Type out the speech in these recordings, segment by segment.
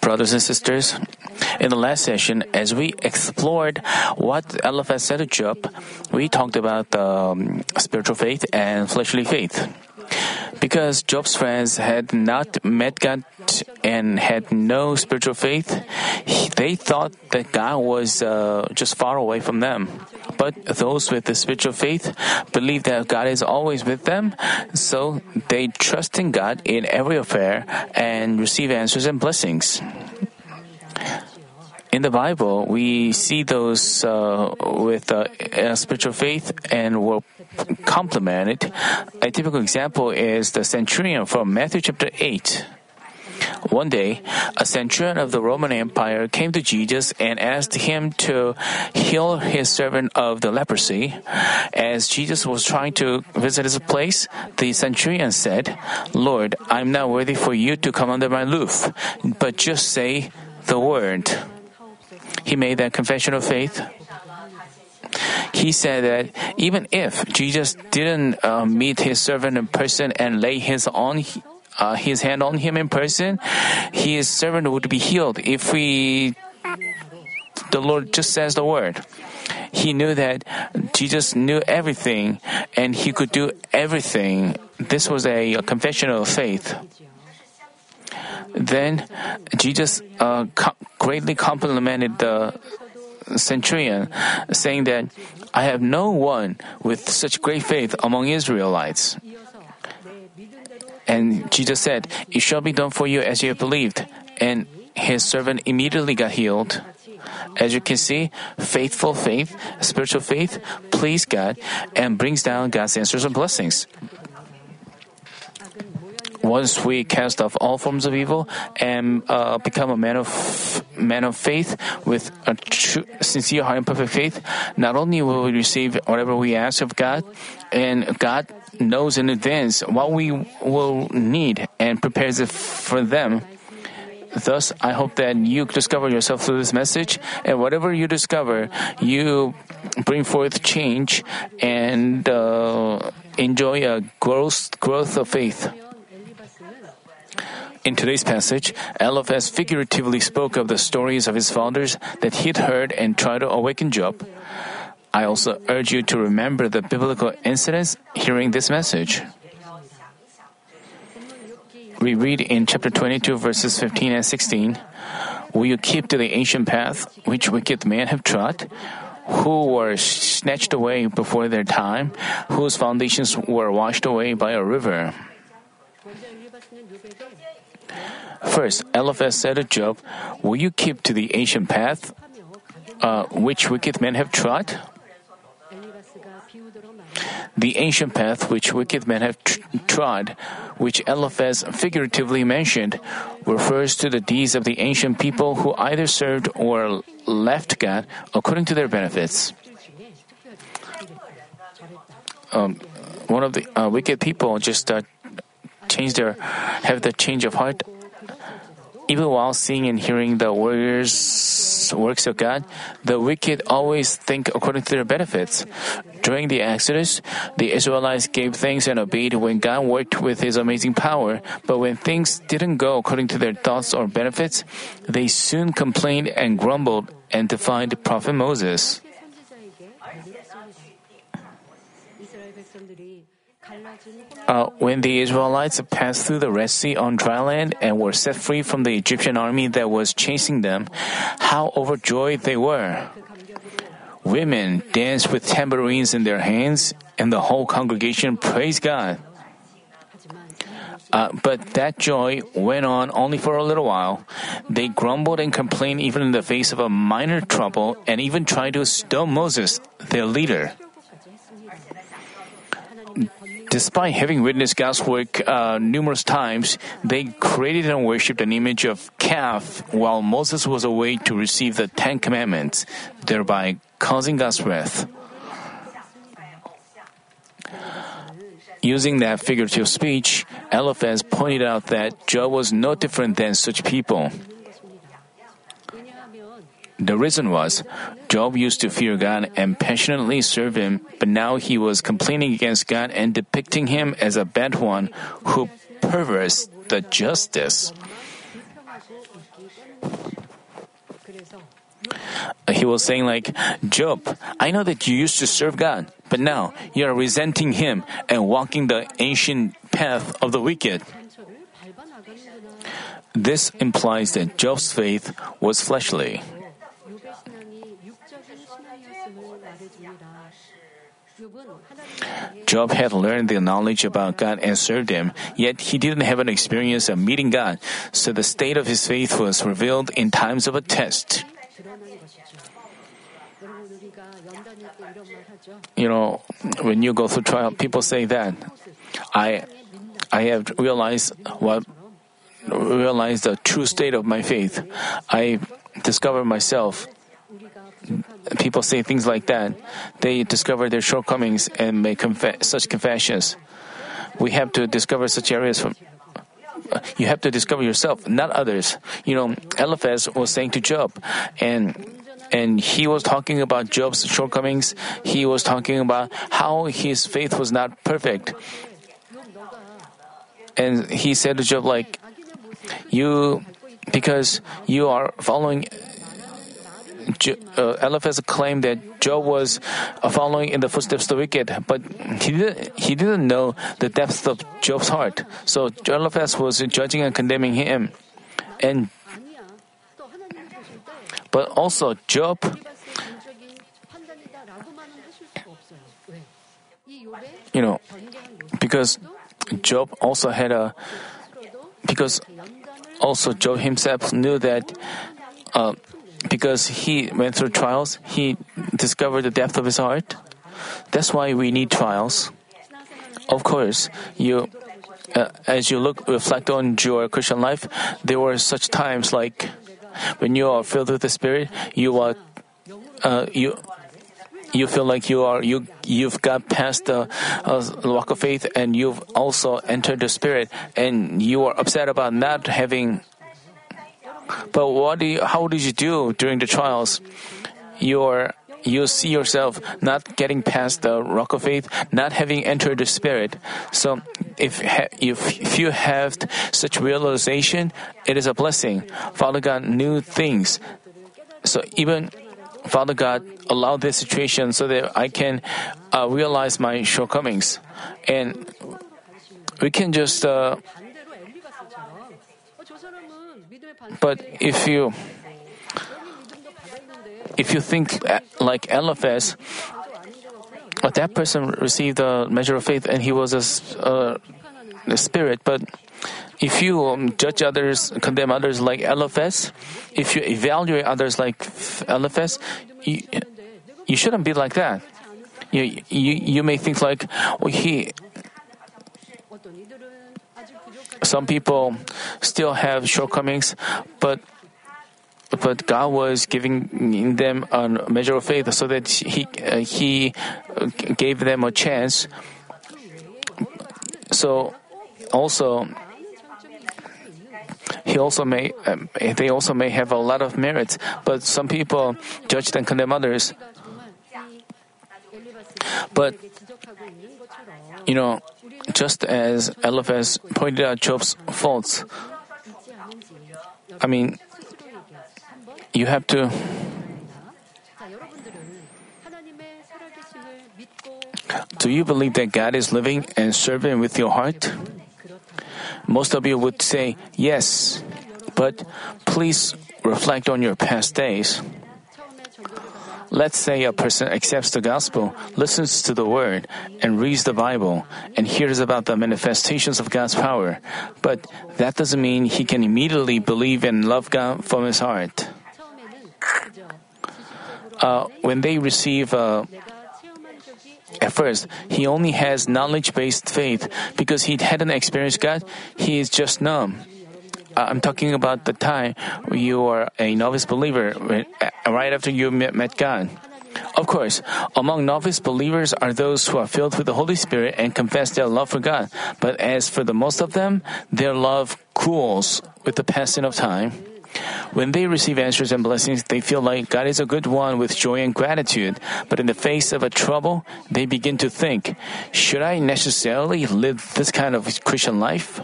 Brothers and sisters, in the last session, as we explored what Eliphaz said to Job, we talked about um, spiritual faith and fleshly faith. Because Job's friends had not met God and had no spiritual faith, they thought that God was uh, just far away from them. But those with the spiritual faith believe that God is always with them, so they trust in God in every affair and receive answers and blessings. In the Bible, we see those uh, with uh, spiritual faith and were complimented. A typical example is the centurion from Matthew chapter 8. One day, a centurion of the Roman Empire came to Jesus and asked him to heal his servant of the leprosy. As Jesus was trying to visit his place, the centurion said, Lord, I'm not worthy for you to come under my roof, but just say the word. He made that confession of faith. He said that even if Jesus didn't uh, meet his servant in person and lay his on uh, his hand on him in person, his servant would be healed if we the Lord just says the word. He knew that Jesus knew everything and he could do everything. This was a, a confession of faith. Then Jesus uh, co- greatly complimented the centurion, saying that I have no one with such great faith among Israelites. And Jesus said, It shall be done for you as you have believed. And his servant immediately got healed. As you can see, faithful faith, spiritual faith, please God and brings down God's answers and blessings. Once we cast off all forms of evil and uh, become a man of man of faith with a true, sincere heart and perfect faith, not only will we receive whatever we ask of God, and God knows in advance what we will need and prepares it for them. Thus, I hope that you discover yourself through this message, and whatever you discover, you bring forth change and uh, enjoy a growth growth of faith. In today's passage, Eliphaz figuratively spoke of the stories of his fathers that he'd heard and tried to awaken Job. I also urge you to remember the biblical incidents hearing this message. We read in chapter 22, verses 15 and 16 Will you keep to the ancient path which wicked men have trod? Who were snatched away before their time, whose foundations were washed away by a river. First, Eliphaz said to Job, Will you keep to the ancient path uh, which wicked men have trod? The ancient path which wicked men have tr- trod, which Eliphaz figuratively mentioned, refers to the deeds of the ancient people who either served or left God according to their benefits. Um, one of the uh, wicked people just uh, their have the change of heart even while seeing and hearing the warriors' works of God, the wicked always think according to their benefits. During the Exodus, the Israelites gave thanks and obeyed when God worked with His amazing power, but when things didn't go according to their thoughts or benefits, they soon complained and grumbled and defied Prophet Moses. Uh, when the Israelites passed through the Red Sea on dry land and were set free from the Egyptian army that was chasing them, how overjoyed they were. Women danced with tambourines in their hands, and the whole congregation praised God. Uh, but that joy went on only for a little while. They grumbled and complained even in the face of a minor trouble and even tried to stone Moses, their leader. Despite having witnessed God's work uh, numerous times, they created and worshipped an image of calf while Moses was away to receive the Ten Commandments, thereby causing God's wrath. Using that figurative speech, Eliphaz pointed out that Job was no different than such people. The reason was, Job used to fear God and passionately serve Him, but now he was complaining against God and depicting Him as a bad one who perverts the justice. He was saying like, Job, I know that you used to serve God, but now you are resenting Him and walking the ancient path of the wicked. This implies that Job's faith was fleshly. Job had learned the knowledge about God and served Him, yet he didn't have an experience of meeting God, so the state of his faith was revealed in times of a test. You know, when you go through trial, people say that I, I have realized what, realized the true state of my faith. I discovered myself people say things like that, they discover their shortcomings and make such confessions. We have to discover such areas from. You have to discover yourself, not others. You know, Eliphaz was saying to Job, and and he was talking about Job's shortcomings. He was talking about how his faith was not perfect. And he said to Job, like, you, because you are following uh, Eliphaz claimed that Job was uh, following in the footsteps of the wicked, but he didn't, he didn't know the depth of Job's heart. So Eliphaz was judging and condemning him. And but also Job you know because Job also had a because also Job himself knew that uh, because he went through trials, he discovered the depth of his heart. That's why we need trials. Of course, you, uh, as you look, reflect on your Christian life, there were such times like when you are filled with the Spirit, you are, uh, you, you feel like you are you you've got past the uh, rock of faith and you've also entered the spirit and you are upset about not having but what do you, how did you do during the trials? You're, you see yourself not getting past the rock of faith, not having entered the spirit. So if, if, if you have such realization, it is a blessing. Father God knew things. So even Father God allowed this situation so that I can uh, realize my shortcomings. And we can just uh, but if you if you think like Eliphaz, well, that person received a measure of faith and he was a, uh, a spirit. But if you um, judge others, condemn others like Eliphaz, if you evaluate others like Eliphaz, you, you shouldn't be like that. You, you, you may think like, well, he some people still have shortcomings, but but God was giving them a measure of faith so that He uh, He gave them a chance. So also he also may um, they also may have a lot of merits, but some people judge and condemn others. But you know, just as Eliphaz pointed out Job's faults, I mean, you have to. Do you believe that God is living and serving with your heart? Most of you would say yes, but please reflect on your past days. Let's say a person accepts the gospel, listens to the word, and reads the Bible, and hears about the manifestations of God's power. But that doesn't mean he can immediately believe and love God from his heart. Uh, when they receive, uh, at first, he only has knowledge based faith because he hadn't experienced God, he is just numb. Uh, I'm talking about the time you are a novice believer, uh, right after you met God. Of course, among novice believers are those who are filled with the Holy Spirit and confess their love for God. But as for the most of them, their love cools with the passing of time. When they receive answers and blessings, they feel like God is a good one with joy and gratitude. But in the face of a trouble, they begin to think, should I necessarily live this kind of Christian life?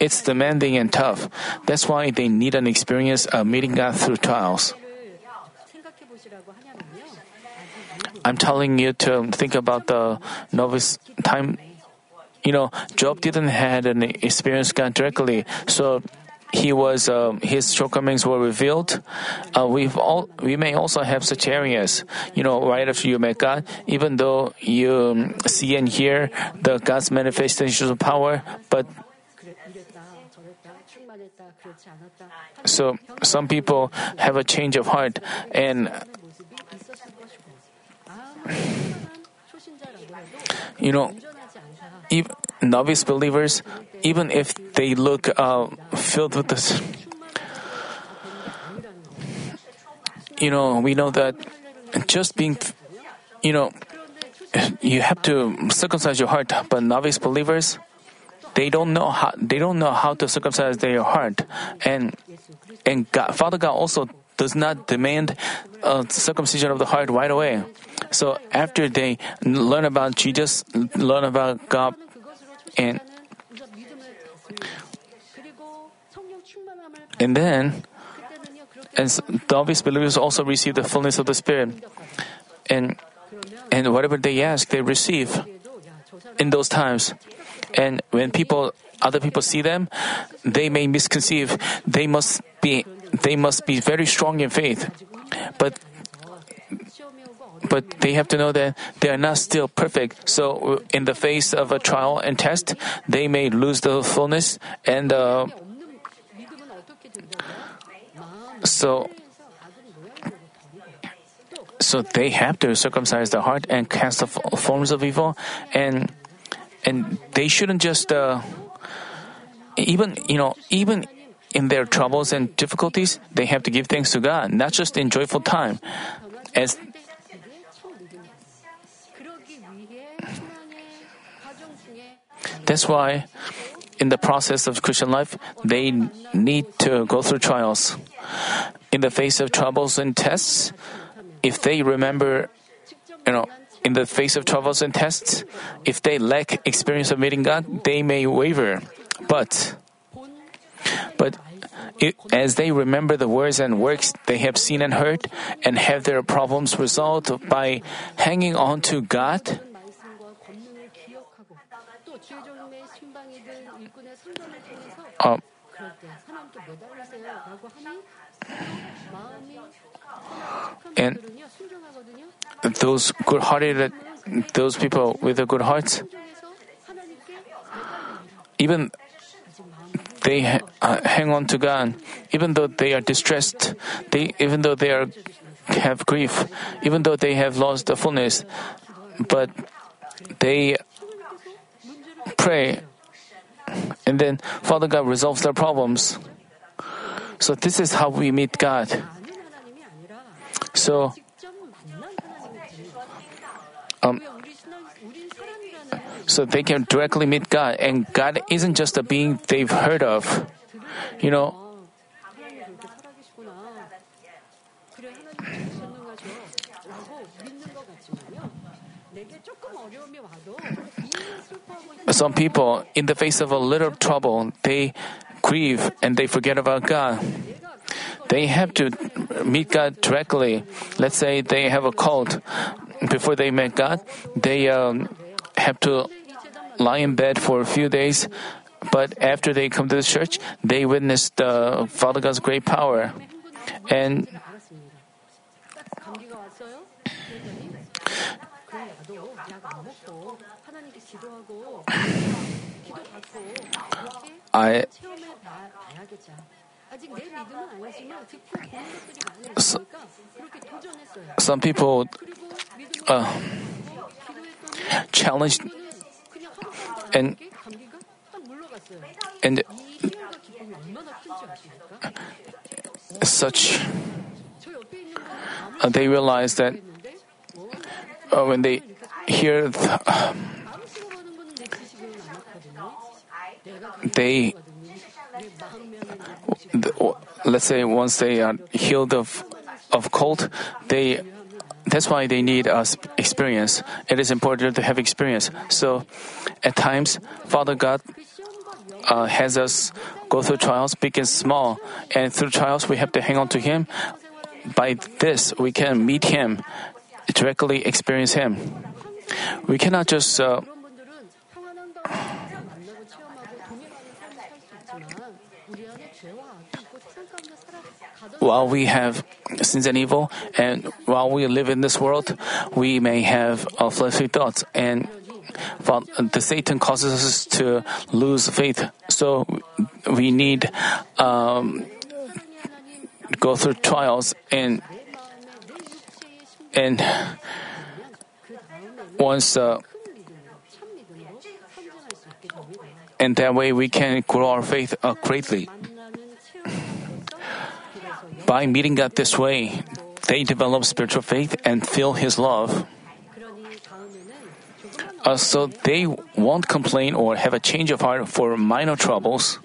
It's demanding and tough. That's why they need an experience of meeting God through trials. I'm telling you to think about the novice time. You know, Job didn't had an experience God directly, so he was uh, his shortcomings were revealed. Uh, we've all we may also have such areas. You know, right after you met God, even though you see and hear the God's manifestations of power, but so some people have a change of heart and you know, even novice believers, even if they look uh, filled with this, you know, we know that just being, you know, you have to circumcise your heart. But novice believers, they don't know how they don't know how to circumcise their heart, and and God, Father God also does not demand circumcision of the heart right away. So after they learn about Jesus, learn about God, and and then and obvious believers also receive the fullness of the Spirit, and and whatever they ask, they receive in those times. And when people, other people see them, they may misconceive. They must be, they must be very strong in faith, but but they have to know that they are not still perfect. So, in the face of a trial and test, they may lose the fullness and uh, so so they have to circumcise the heart and cast the forms of evil and and they shouldn't just uh, even you know even in their troubles and difficulties they have to give thanks to god not just in joyful time as that's why in the process of Christian life, they need to go through trials. In the face of troubles and tests, if they remember, you know, in the face of troubles and tests, if they lack experience of meeting God, they may waver. But, but it, as they remember the words and works they have seen and heard, and have their problems resolved by hanging on to God, uh, and those good-hearted, those people with a good heart, even they uh, hang on to God, even though they are distressed, they even though they are have grief, even though they have lost the fullness, but they pray, and then Father God resolves their problems. So this is how we meet God. So, um, so they can directly meet God, and God isn't just a being they've heard of. You know, some people, in the face of a little trouble, they grieve and they forget about God. They have to meet God directly. Let's say they have a cold. Before they meet God, they um, have to lie in bed for a few days. But after they come to the church, they witness the Father God's great power. And I so, some people uh, challenged and and such uh, they realize that uh, when they hear the, they let's say once they are healed of of cold, they that's why they need us experience. It is important to have experience. So, at times, Father God uh, has us go through trials, big and small, and through trials we have to hang on to Him. By this, we can meet Him, directly experience Him. We cannot just. Uh, while we have sins and evil, and while we live in this world, we may have fleshly thoughts, and the Satan causes us to lose faith. So we need um, go through trials and and once uh, and that way we can grow our faith uh, greatly. By meeting God this way, they develop spiritual faith and feel His love. Uh, so they won't complain or have a change of heart for minor troubles.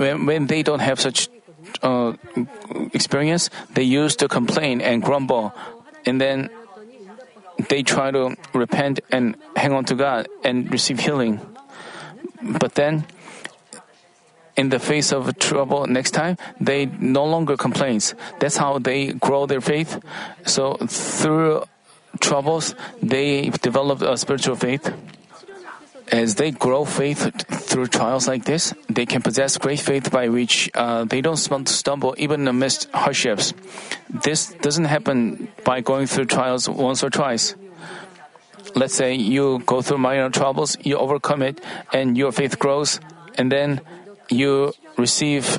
When, when they don't have such uh, experience, they used to complain and grumble, and then they try to repent and hang on to God and receive healing. But then, in the face of trouble next time, they no longer complains. That's how they grow their faith. So through troubles, they develop a spiritual faith. As they grow faith through trials like this, they can possess great faith by which uh, they don't stumble even amidst hardships. This doesn't happen by going through trials once or twice. Let's say you go through minor troubles, you overcome it, and your faith grows, and then you receive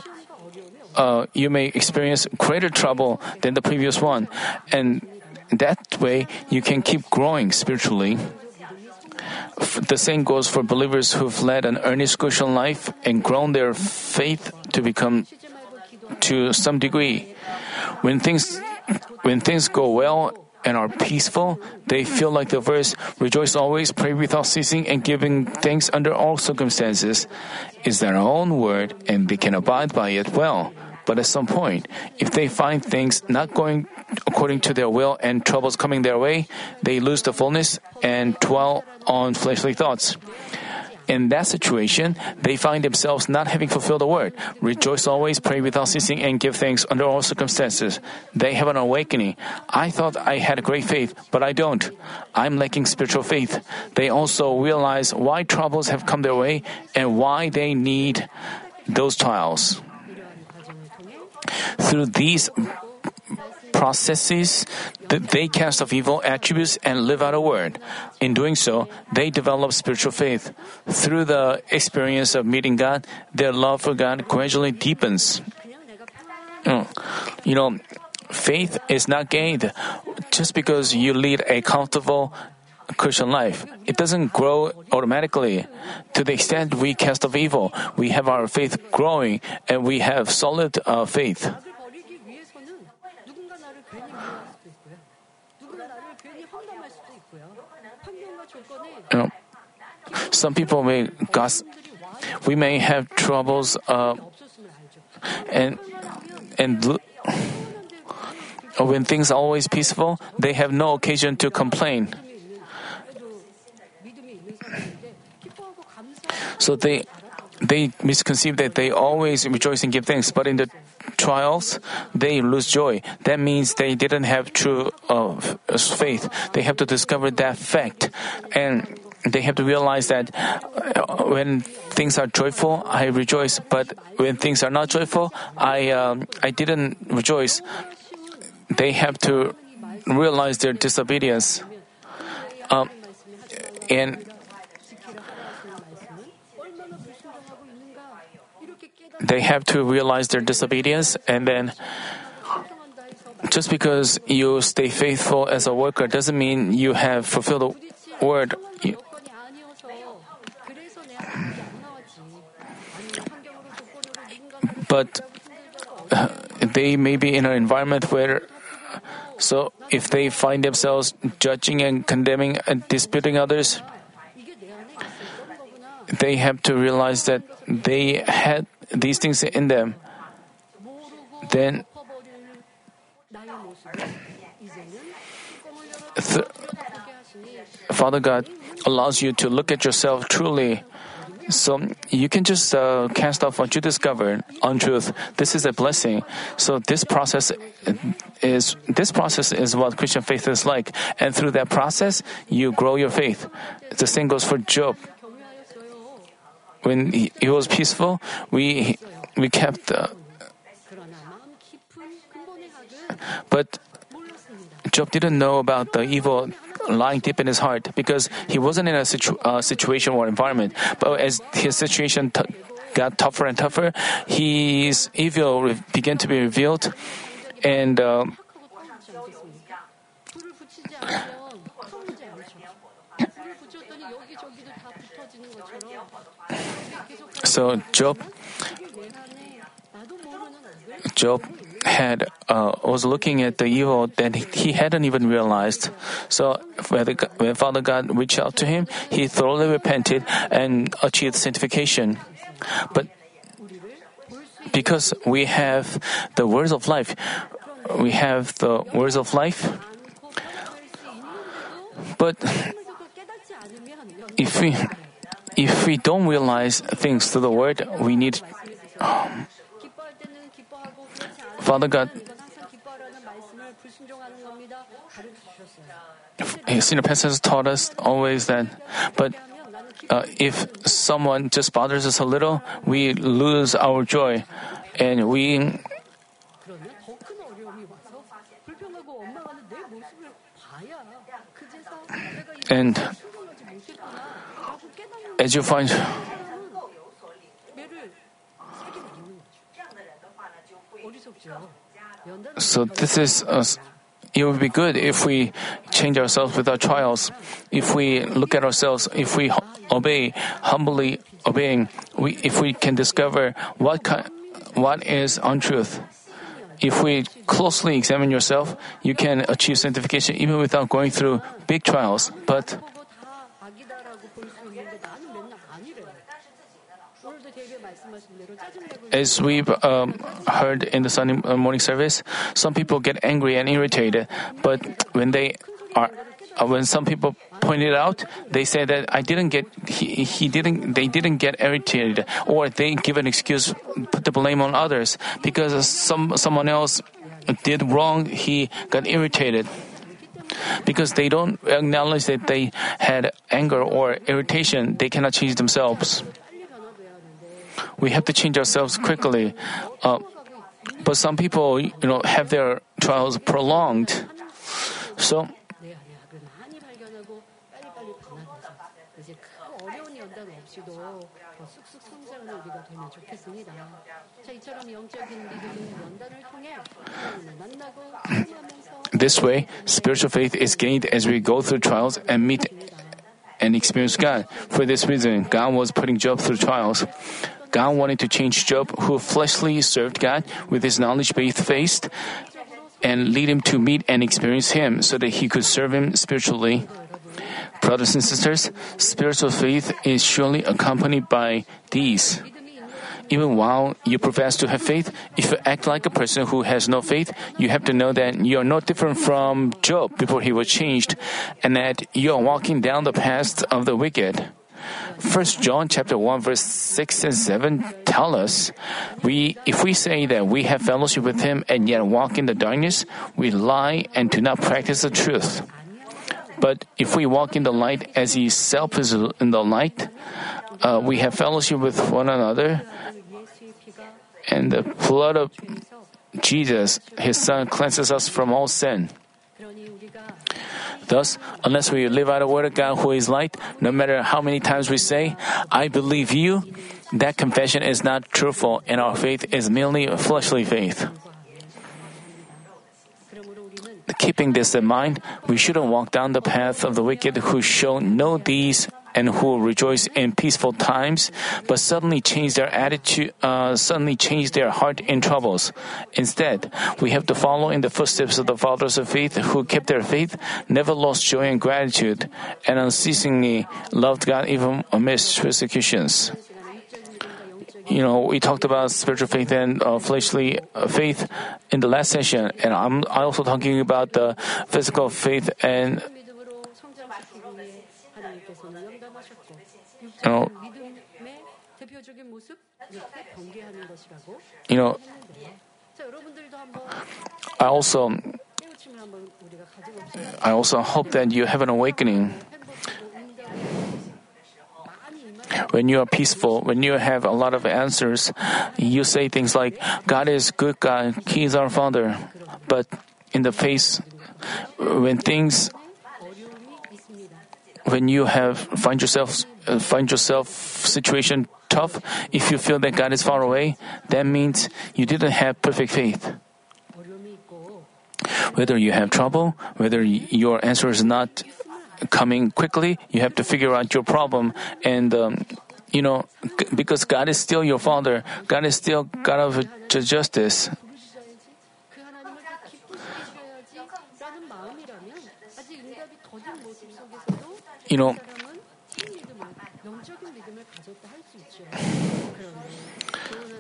uh, you may experience greater trouble than the previous one, and that way you can keep growing spiritually. The same goes for believers who've led an earnest Christian life and grown their faith to become to some degree. When things when things go well and are peaceful, they feel like the verse, rejoice always, pray without ceasing, and giving thanks under all circumstances, is their own word and they can abide by it well. But at some point, if they find things not going according to their will and troubles coming their way, they lose the fullness and dwell on fleshly thoughts. In that situation, they find themselves not having fulfilled the word. Rejoice always, pray without ceasing, and give thanks under all circumstances. They have an awakening. I thought I had great faith, but I don't. I'm lacking spiritual faith. They also realize why troubles have come their way and why they need those trials. Through these processes, that they cast off evil attributes and live out a word. In doing so, they develop spiritual faith. Through the experience of meeting God, their love for God gradually deepens. Mm. You know, faith is not gained just because you lead a comfortable Christian life. It doesn't grow automatically. To the extent we cast off evil, we have our faith growing and we have solid uh, faith. You know, some people may gossip. We may have troubles, uh, and and when things are always peaceful, they have no occasion to complain. So they they misconceive that they always rejoice and give thanks, but in the trials, they lose joy. That means they didn't have true uh, faith. They have to discover that fact. And they have to realize that uh, when things are joyful, I rejoice. But when things are not joyful, I um, I didn't rejoice. They have to realize their disobedience. Um, and they have to realize their disobedience and then just because you stay faithful as a worker doesn't mean you have fulfilled the word. But they may be in an environment where, so if they find themselves judging and condemning and disputing others, they have to realize that they had these things in them, then th- Father God allows you to look at yourself truly. So you can just uh, cast off what you discovered, untruth. This is a blessing. So this process is this process is what Christian faith is like, and through that process, you grow your faith. The same goes for Job. When he, he was peaceful, we we kept. Uh, but Job didn't know about the evil lying deep in his heart because he wasn't in a situ- uh, situation or environment. But as his situation t- got tougher and tougher, his evil re- began to be revealed, and. Uh, so Job, Job had uh, was looking at the evil that he hadn't even realized. So when Father God reached out to him, he thoroughly repented and achieved sanctification. But because we have the words of life, we have the words of life. But if we if we don't realize things through the word, we need. Um, Father God, Senior pastors taught us always that, but uh, if someone just bothers us a little, we lose our joy, and we. And as you find so this is uh, it would be good if we change ourselves with our trials. If we look at ourselves, if we obey, humbly obeying, we, if we can discover what kind, what is untruth. If we closely examine yourself, you can achieve sanctification even without going through big trials. But as we've um, heard in the Sunday uh, morning service, some people get angry and irritated, but when they are uh, when some people point it out, they say that I didn't get he, he didn't they didn't get irritated or they give an excuse put the blame on others because some someone else did wrong he got irritated. Because they don't acknowledge that they had anger or irritation they cannot change themselves we have to change ourselves quickly. Uh, but some people, you know, have their trials prolonged. So, this way, spiritual faith is gained as we go through trials and meet and experience God. For this reason, God was putting Job through trials. God wanted to change Job, who fleshly served God with his knowledge-based faith, and lead him to meet and experience Him so that he could serve Him spiritually. Brothers and sisters, spiritual faith is surely accompanied by these. Even while you profess to have faith, if you act like a person who has no faith, you have to know that you are not different from Job before he was changed, and that you are walking down the path of the wicked. First John chapter 1 verse 6 and 7 tell us we if we say that we have fellowship with him and yet walk in the darkness we lie and do not practice the truth. But if we walk in the light as he self is in the light uh, we have fellowship with one another and the blood of Jesus his son cleanses us from all sin. Thus, unless we live out the word of God who is light, no matter how many times we say, I believe you, that confession is not truthful and our faith is merely a fleshly faith. Keeping this in mind, we shouldn't walk down the path of the wicked who show no deeds and who rejoice in peaceful times, but suddenly change their attitude, uh, suddenly change their heart in troubles. Instead, we have to follow in the footsteps of the fathers of faith who kept their faith, never lost joy and gratitude, and unceasingly loved God even amidst persecutions. you know, we talked about spiritual faith and uh, fleshly uh, faith in the last session, and I'm also talking about the physical faith and know, you know, I also, I also hope that you have an awakening. When you are peaceful, when you have a lot of answers, you say things like, God is good God, He is our Father. But in the face, when things when you have find yourself uh, find yourself situation tough, if you feel that God is far away, that means you didn't have perfect faith. Whether you have trouble, whether your answer is not coming quickly, you have to figure out your problem and. Um, you know, because God is still your Father, God is still God of justice. you know,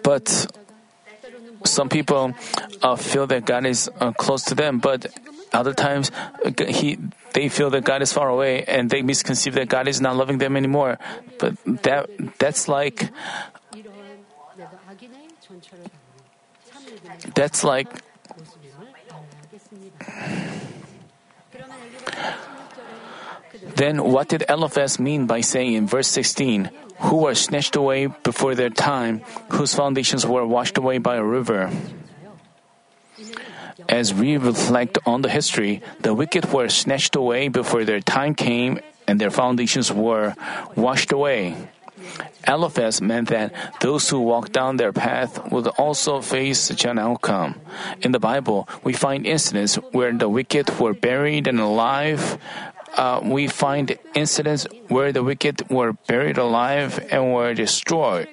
but some people uh, feel that God is uh, close to them, but other times he, they feel that God is far away and they misconceive that God is not loving them anymore. But that, that's like, that's like, then what did Eliphaz mean by saying in verse 16, who were snatched away before their time, whose foundations were washed away by a river? As we reflect on the history, the wicked were snatched away before their time came and their foundations were washed away. Eliphaz meant that those who walk down their path would also face such an outcome. In the Bible, we find incidents where the wicked were buried and alive. Uh, we find incidents where the wicked were buried alive and were destroyed,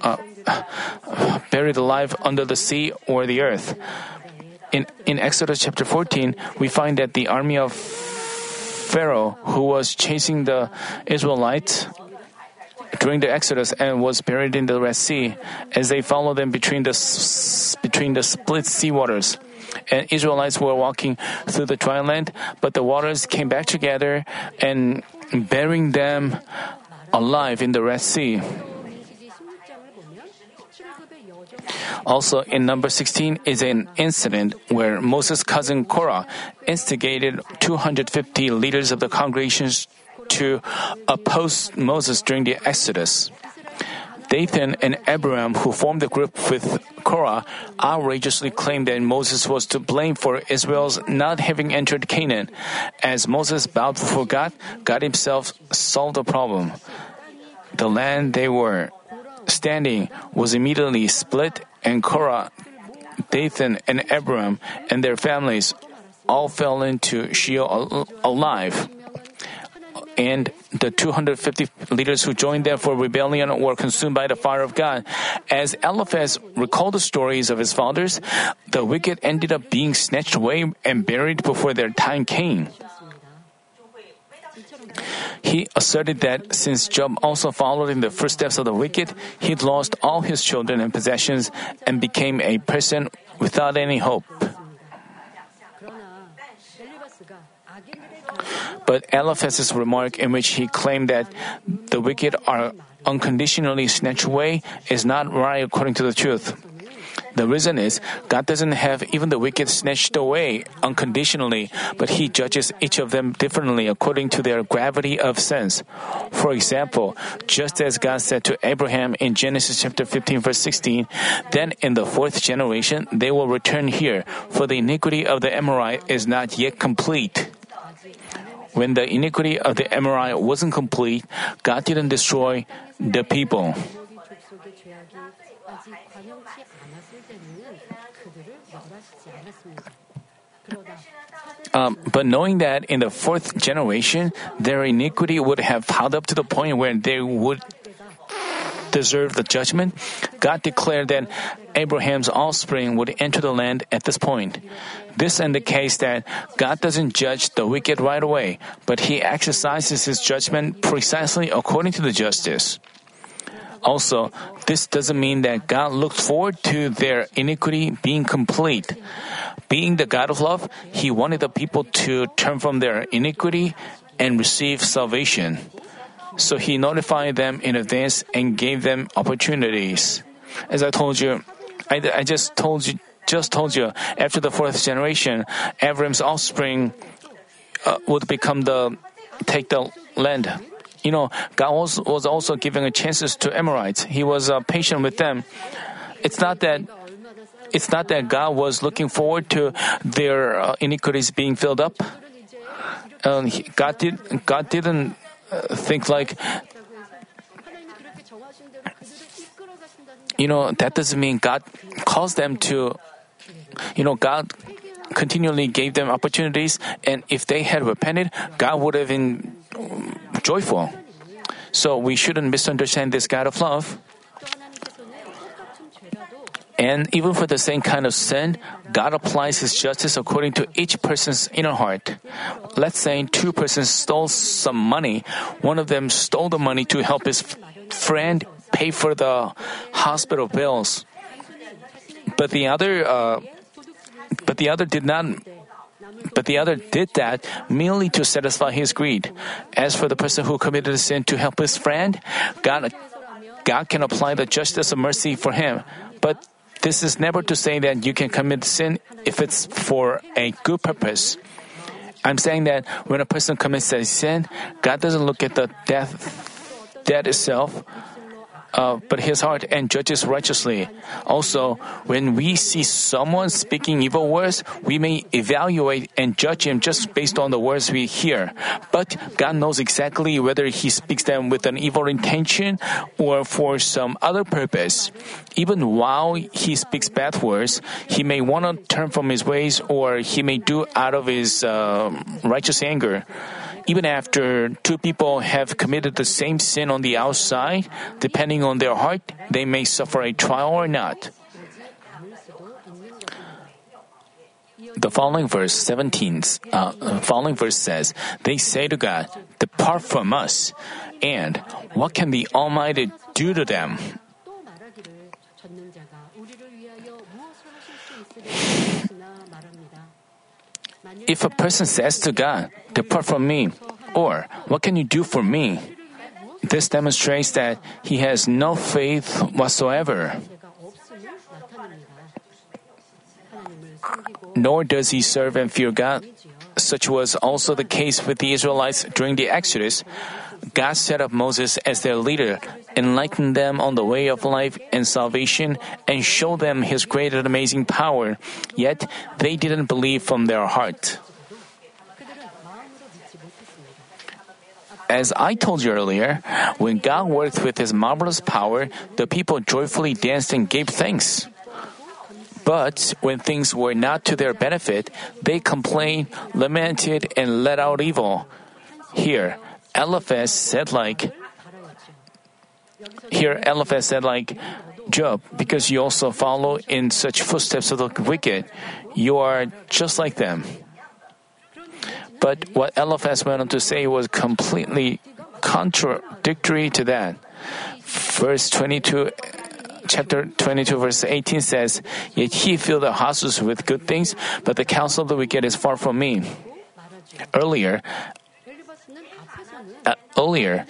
uh, buried alive under the sea or the earth. In, in Exodus chapter 14, we find that the army of Pharaoh, who was chasing the Israelites during the Exodus and was buried in the Red Sea, as they followed them between the between the split sea waters and Israelites were walking through the dry land, but the waters came back together and burying them alive in the Red Sea. Also, in number 16 is an incident where Moses' cousin Korah instigated 250 leaders of the congregations to oppose Moses during the Exodus. Dathan and Abiram, who formed the group with Korah, outrageously claimed that Moses was to blame for Israel's not having entered Canaan. As Moses bowed before God, God himself solved the problem. The land they were standing was immediately split, and Korah, Dathan, and Abiram and their families all fell into Sheol alive. And the 250 leaders who joined them for rebellion were consumed by the fire of God. As Eliphaz recalled the stories of his fathers, the wicked ended up being snatched away and buried before their time came. He asserted that since Job also followed in the footsteps of the wicked, he'd lost all his children and possessions and became a person without any hope. But Eliphaz's remark in which he claimed that the wicked are unconditionally snatched away is not right according to the truth. The reason is God doesn't have even the wicked snatched away unconditionally, but He judges each of them differently according to their gravity of sins. For example, just as God said to Abraham in Genesis chapter 15 verse 16, then in the fourth generation they will return here, for the iniquity of the Amorite is not yet complete when the iniquity of the Amorite wasn't complete, God didn't destroy the people. Um, but knowing that in the fourth generation, their iniquity would have piled up to the point where they would deserve the judgment, God declared that Abraham's offspring would enter the land at this point. This indicates that God doesn't judge the wicked right away, but He exercises His judgment precisely according to the justice. Also, this doesn't mean that God looked forward to their iniquity being complete. Being the God of love, He wanted the people to turn from their iniquity and receive salvation. So He notified them in advance and gave them opportunities. As I told you, I, I just told you, just told you, after the fourth generation, Avram's offspring uh, would become the take the land. You know, God was, was also giving a chances to Amorites. He was uh, patient with them. It's not that it's not that God was looking forward to their uh, iniquities being filled up. Um, God did God didn't think like you know that doesn't mean God caused them to you know God continually gave them opportunities and if they had repented God would have been joyful. So we shouldn't misunderstand this God of love. And even for the same kind of sin, God applies His justice according to each person's inner heart. Let's say two persons stole some money. One of them stole the money to help his friend pay for the hospital bills. But the other, uh, but the other did not but the other did that merely to satisfy his greed. As for the person who committed a sin to help his friend, God, God can apply the justice of mercy for him. But this is never to say that you can commit sin if it's for a good purpose. I'm saying that when a person commits a sin, God doesn't look at the death, death itself, uh, but his heart and judges righteously. Also, when we see someone speaking evil words, we may evaluate and judge him just based on the words we hear. But God knows exactly whether he speaks them with an evil intention or for some other purpose. Even while he speaks bad words, he may want to turn from his ways or he may do out of his uh, righteous anger. Even after two people have committed the same sin on the outside, depending on their heart, they may suffer a trial or not. The following verse 17, uh, following verse says, They say to God, Depart from us, and what can the Almighty do to them? If a person says to God, Depart from me, or What can you do for me? This demonstrates that he has no faith whatsoever. Nor does he serve and fear God. Such was also the case with the Israelites during the Exodus. God set up Moses as their leader, enlightened them on the way of life and salvation, and showed them his great and amazing power. Yet they didn't believe from their heart. As I told you earlier, when God worked with his marvelous power, the people joyfully danced and gave thanks. But when things were not to their benefit, they complained, lamented, and let out evil. Here, Eliphaz said like, here Eliphaz said like, Job, because you also follow in such footsteps of the wicked, you are just like them. But what Eliphaz went on to say was completely contradictory to that. Verse 22 chapter 22 verse 18 says, Yet he filled the houses with good things, but the counsel of the wicked is far from me. Earlier, uh, earlier,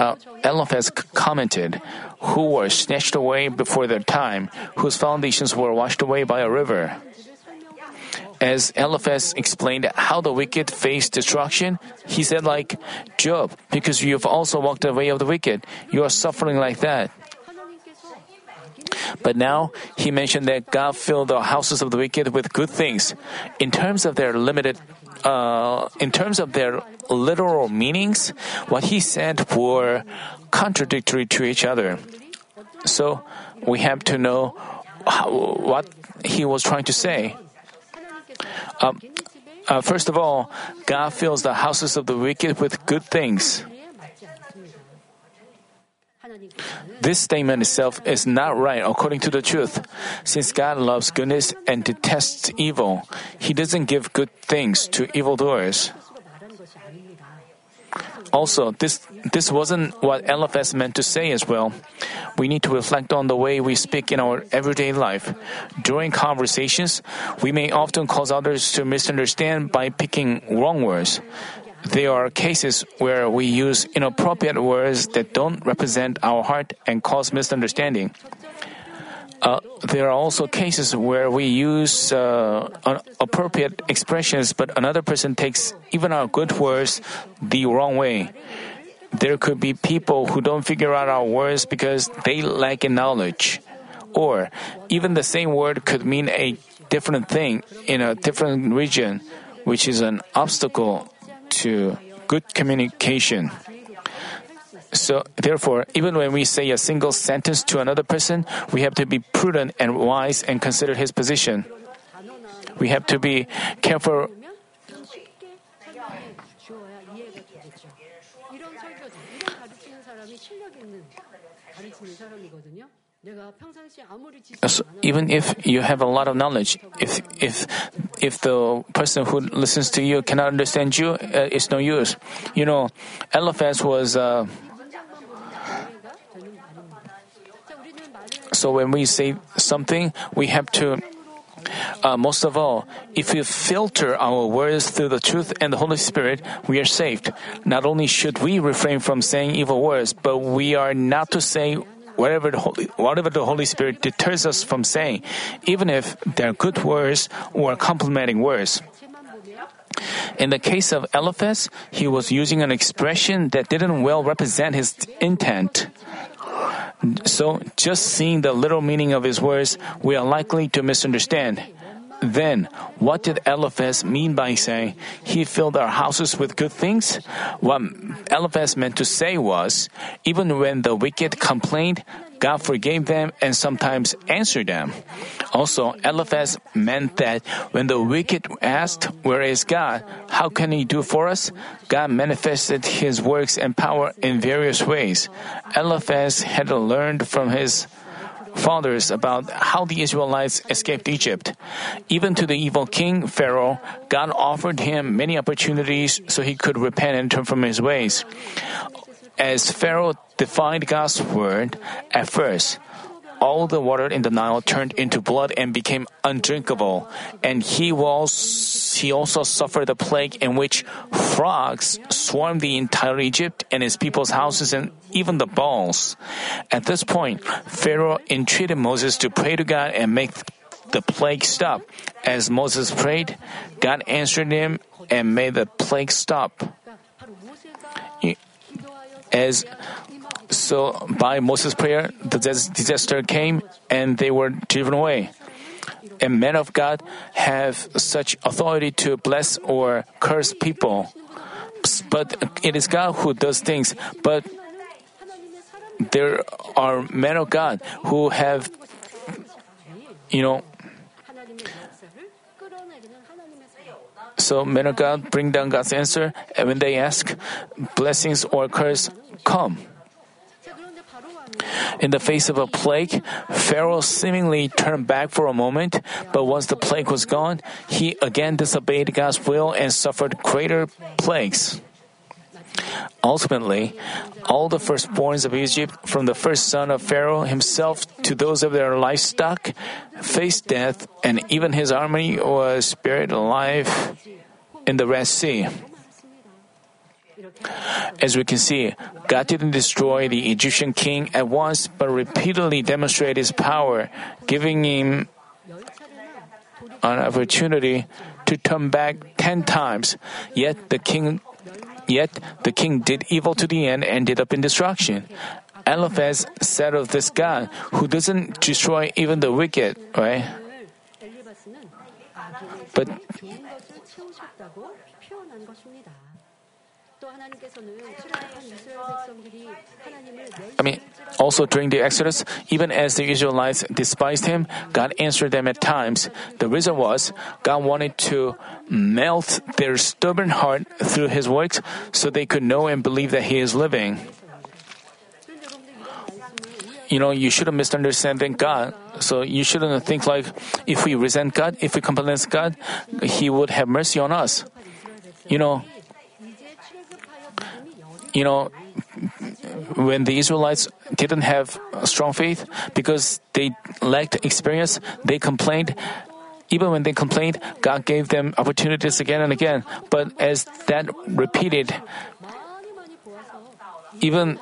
uh, Eliphaz commented, who were snatched away before their time, whose foundations were washed away by a river. As Eliphaz explained how the wicked face destruction, he said like, Job, because you have also walked the way of the wicked, you are suffering like that. But now he mentioned that God filled the houses of the wicked with good things. In terms of their limited, uh, in terms of their literal meanings, what he said were contradictory to each other. So we have to know how, what he was trying to say. Um, uh, first of all, God fills the houses of the wicked with good things. This statement itself is not right according to the truth. Since God loves goodness and detests evil, He doesn't give good things to evildoers. Also, this this wasn't what Eliphaz meant to say as well. We need to reflect on the way we speak in our everyday life. During conversations, we may often cause others to misunderstand by picking wrong words. There are cases where we use inappropriate words that don't represent our heart and cause misunderstanding. Uh, there are also cases where we use uh, appropriate expressions, but another person takes even our good words the wrong way. There could be people who don't figure out our words because they lack in knowledge. Or even the same word could mean a different thing in a different region, which is an obstacle to good communication. So, therefore, even when we say a single sentence to another person, we have to be prudent and wise and consider his position. We have to be careful. So even if you have a lot of knowledge, if if if the person who listens to you cannot understand you, uh, it's no use. You know, Eliphaz was. Uh, So when we say something, we have to uh, most of all, if we filter our words through the truth and the Holy Spirit, we are saved. Not only should we refrain from saying evil words, but we are not to say whatever the Holy, whatever the Holy Spirit deters us from saying, even if they're good words or complimenting words. In the case of Eliphaz, he was using an expression that didn't well represent his intent. So, just seeing the little meaning of his words, we are likely to misunderstand. Then, what did Eliphaz mean by saying, He filled our houses with good things? What Eliphaz meant to say was, even when the wicked complained, God forgave them and sometimes answered them. Also, Eliphaz meant that when the wicked asked, Where is God? How can He do for us? God manifested His works and power in various ways. Eliphaz had learned from his fathers about how the Israelites escaped Egypt. Even to the evil king, Pharaoh, God offered him many opportunities so he could repent and turn from his ways. As Pharaoh defied God's word at first, all the water in the Nile turned into blood and became undrinkable. And he was he also suffered a plague in which frogs swarmed the entire Egypt and his people's houses and even the balls. At this point, Pharaoh entreated Moses to pray to God and make the plague stop. As Moses prayed, God answered him and made the plague stop. As so by Moses' prayer, the disaster came and they were driven away. And men of God have such authority to bless or curse people. But it is God who does things. But there are men of God who have, you know, so men of God bring down God's answer, and when they ask, blessings or curse come. In the face of a plague, Pharaoh seemingly turned back for a moment, but once the plague was gone, he again disobeyed God's will and suffered greater plagues. Ultimately, all the firstborns of Egypt, from the first son of Pharaoh himself to those of their livestock, faced death, and even his army was buried alive in the Red Sea. As we can see, God didn't destroy the Egyptian king at once, but repeatedly demonstrated his power, giving him an opportunity to turn back ten times. Yet the king yet the king did evil to the end and ended up in destruction. Eliphaz said of this God, who doesn't destroy even the wicked, right? But I mean, also during the Exodus, even as the Israelites despised him, God answered them at times. The reason was God wanted to melt their stubborn heart through his works so they could know and believe that he is living. You know, you shouldn't misunderstand God. So you shouldn't think like if we resent God, if we complain God, He would have mercy on us. You know, you know, when the Israelites didn't have strong faith because they lacked experience, they complained. Even when they complained, God gave them opportunities again and again. But as that repeated, even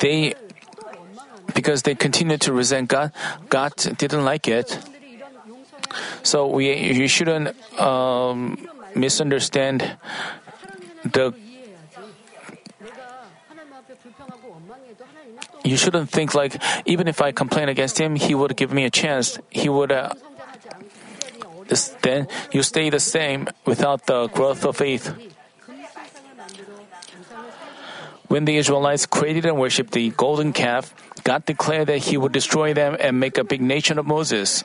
they, because they continued to resent God, God didn't like it. So we, you shouldn't. Um, misunderstand the you shouldn't think like even if I complain against him, he would give me a chance. He would. Uh, then you stay the same without the growth of faith. When the Israelites created and worshipped the golden calf, God declared that He would destroy them and make a big nation of Moses.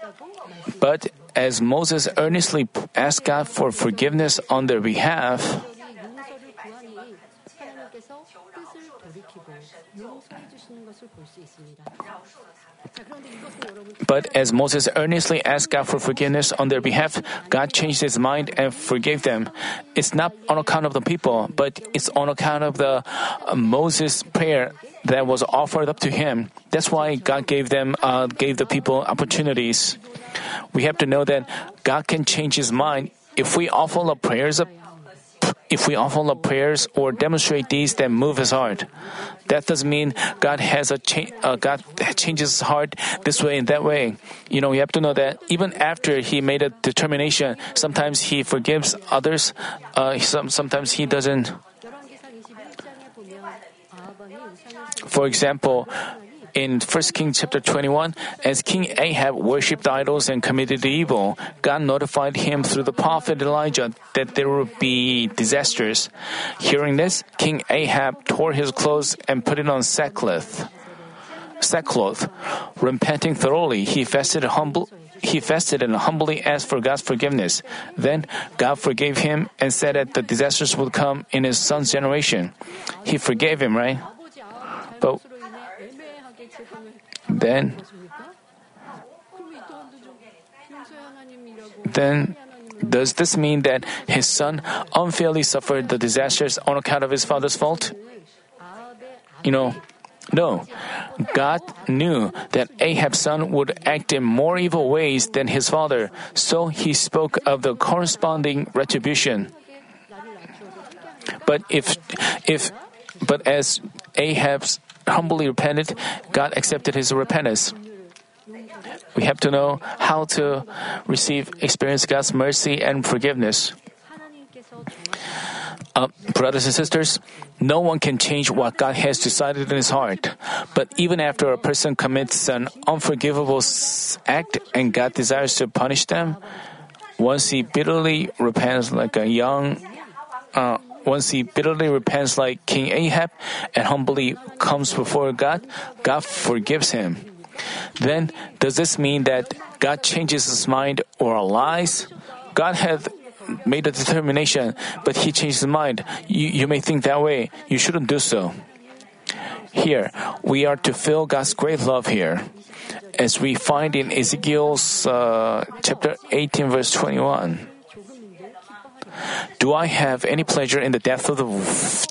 But as Moses earnestly asked God for forgiveness on their behalf, But as Moses earnestly asked God for forgiveness on their behalf, God changed his mind and forgave them. It's not on account of the people, but it's on account of the uh, Moses prayer that was offered up to him. That's why God gave them, uh, gave the people opportunities. We have to know that God can change his mind if we offer up prayers if we offer the prayers or demonstrate these that move his heart. That doesn't mean God has a cha- uh, God changes his heart this way and that way. You know, you have to know that even after he made a determination, sometimes he forgives others, uh, some, sometimes he doesn't. For example, in 1 Kings chapter 21, as King Ahab worshipped idols and committed evil, God notified him through the prophet Elijah that there would be disasters. Hearing this, King Ahab tore his clothes and put it on sackcloth. Sackcloth. Repenting thoroughly, he fasted humble he fasted and humbly asked for God's forgiveness. Then God forgave him and said that the disasters would come in his son's generation. He forgave him, right? But then, then does this mean that his son unfairly suffered the disasters on account of his father's fault? You know, no. God knew that Ahab's son would act in more evil ways than his father, so he spoke of the corresponding retribution. But if, if, but as Ahab's humbly repented, God accepted his repentance. We have to know how to receive, experience God's mercy and forgiveness. Uh, brothers and sisters, no one can change what God has decided in his heart. But even after a person commits an unforgivable act and God desires to punish them, once he bitterly repents like a young uh, once he bitterly repents like King Ahab and humbly comes before God, God forgives him. Then, does this mean that God changes his mind or lies? God had made a determination, but he changed his mind. You, you may think that way. You shouldn't do so. Here, we are to feel God's great love here. As we find in Ezekiel's uh, chapter 18, verse 21. Do I have any pleasure in the death of the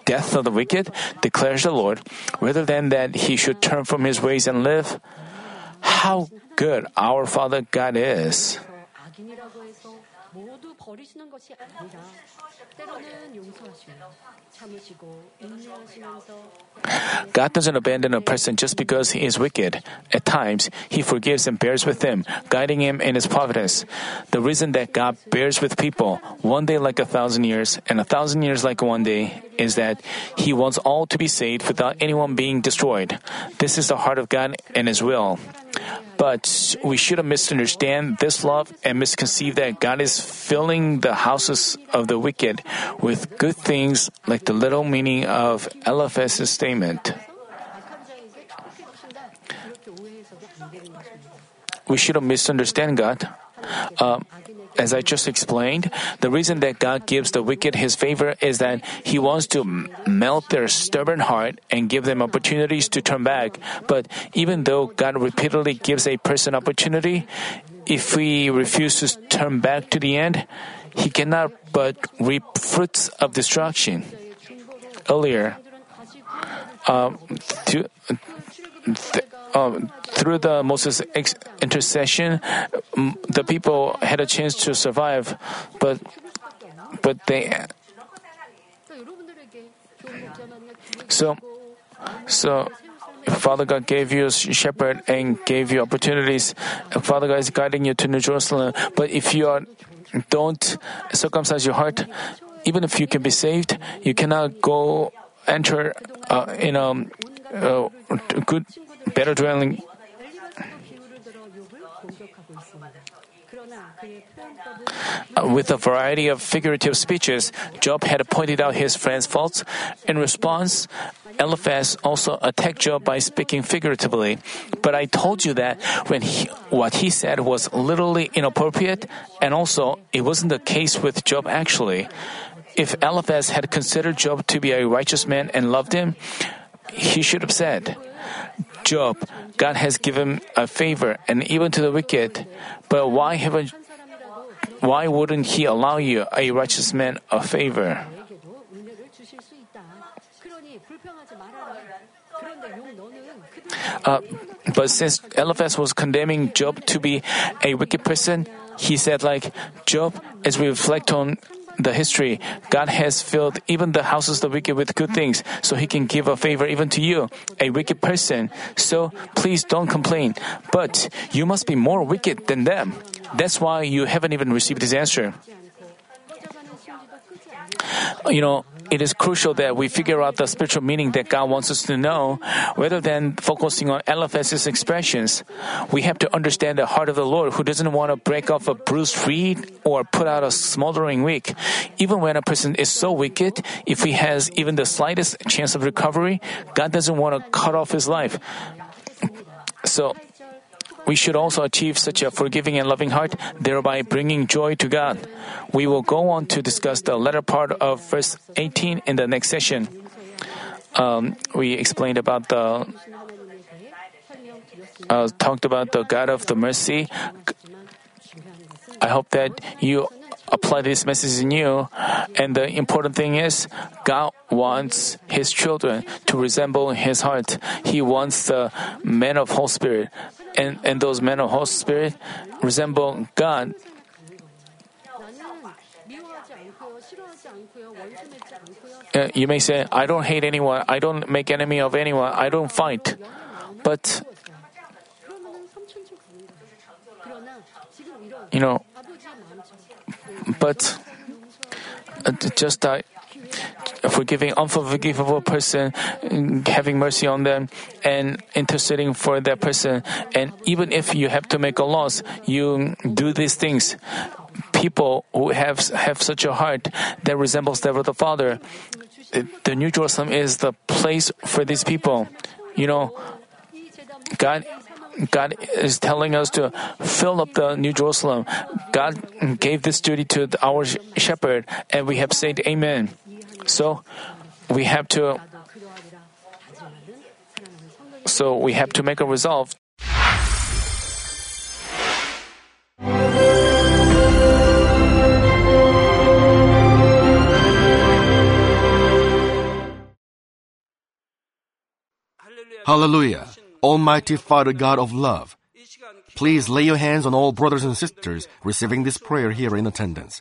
death of the wicked? declares the Lord, rather than that he should turn from his ways and live? How good our Father God is. God doesn't abandon a person just because he is wicked. At times, he forgives and bears with them, guiding him in his providence. The reason that God bears with people, one day like a thousand years, and a thousand years like one day, is that he wants all to be saved without anyone being destroyed. This is the heart of God and his will. But we shouldn't misunderstand this love and misconceive that God is filling the houses of the wicked with good things, like the little meaning of Eliphaz's statement. We shouldn't misunderstand God. Uh, as I just explained, the reason that God gives the wicked his favor is that he wants to melt their stubborn heart and give them opportunities to turn back. But even though God repeatedly gives a person opportunity, if we refuse to turn back to the end, he cannot but reap fruits of destruction. Earlier, um, to, th- um, through the Moses' ex- intercession, um, the people had a chance to survive, but but they so so Father God gave you a shepherd and gave you opportunities. Father God is guiding you to New Jerusalem. But if you are, don't circumcise your heart, even if you can be saved, you cannot go enter uh, in a good, better dwelling. With a variety of figurative speeches, Job had pointed out his friend's faults. In response, Eliphaz also attacked Job by speaking figuratively. But I told you that when he, what he said was literally inappropriate, and also it wasn't the case with Job actually. If Eliphaz had considered Job to be a righteous man and loved him, he should have said, Job, God has given a favor and even to the wicked, but why haven't why wouldn't he allow you, a righteous man, a favor? Uh, but since Eliphaz was condemning Job to be a wicked person, he said like, Job, as we reflect on the history, God has filled even the houses of the wicked with good things, so He can give a favor even to you, a wicked person. So please don't complain. But you must be more wicked than them. That's why you haven't even received His answer. You know, it is crucial that we figure out the spiritual meaning that God wants us to know, rather than focusing on Eliphaz's expressions. We have to understand the heart of the Lord, who doesn't want to break off a bruised reed or put out a smoldering wick. Even when a person is so wicked, if he has even the slightest chance of recovery, God doesn't want to cut off his life. So, we should also achieve such a forgiving and loving heart, thereby bringing joy to God. We will go on to discuss the latter part of verse 18 in the next session. Um, we explained about the uh, talked about the God of the mercy. I hope that you apply this message in you. And the important thing is, God wants His children to resemble His heart. He wants the men of Holy Spirit and, and those men of Holy Spirit resemble God. Uh, you may say, I don't hate anyone, I don't make enemy of anyone, I don't fight. But, you know, but uh, just uh, forgiving unforgivable person, having mercy on them, and interceding for that person. And even if you have to make a loss, you do these things. People who have have such a heart that resembles that of the Father, the New Jerusalem is the place for these people. You know, God God is telling us to fill up the New Jerusalem. God gave this duty to our shepherd, and we have said Amen. So we have to. So we have to make a resolve. Hallelujah. Almighty Father God of love, please lay your hands on all brothers and sisters receiving this prayer here in attendance.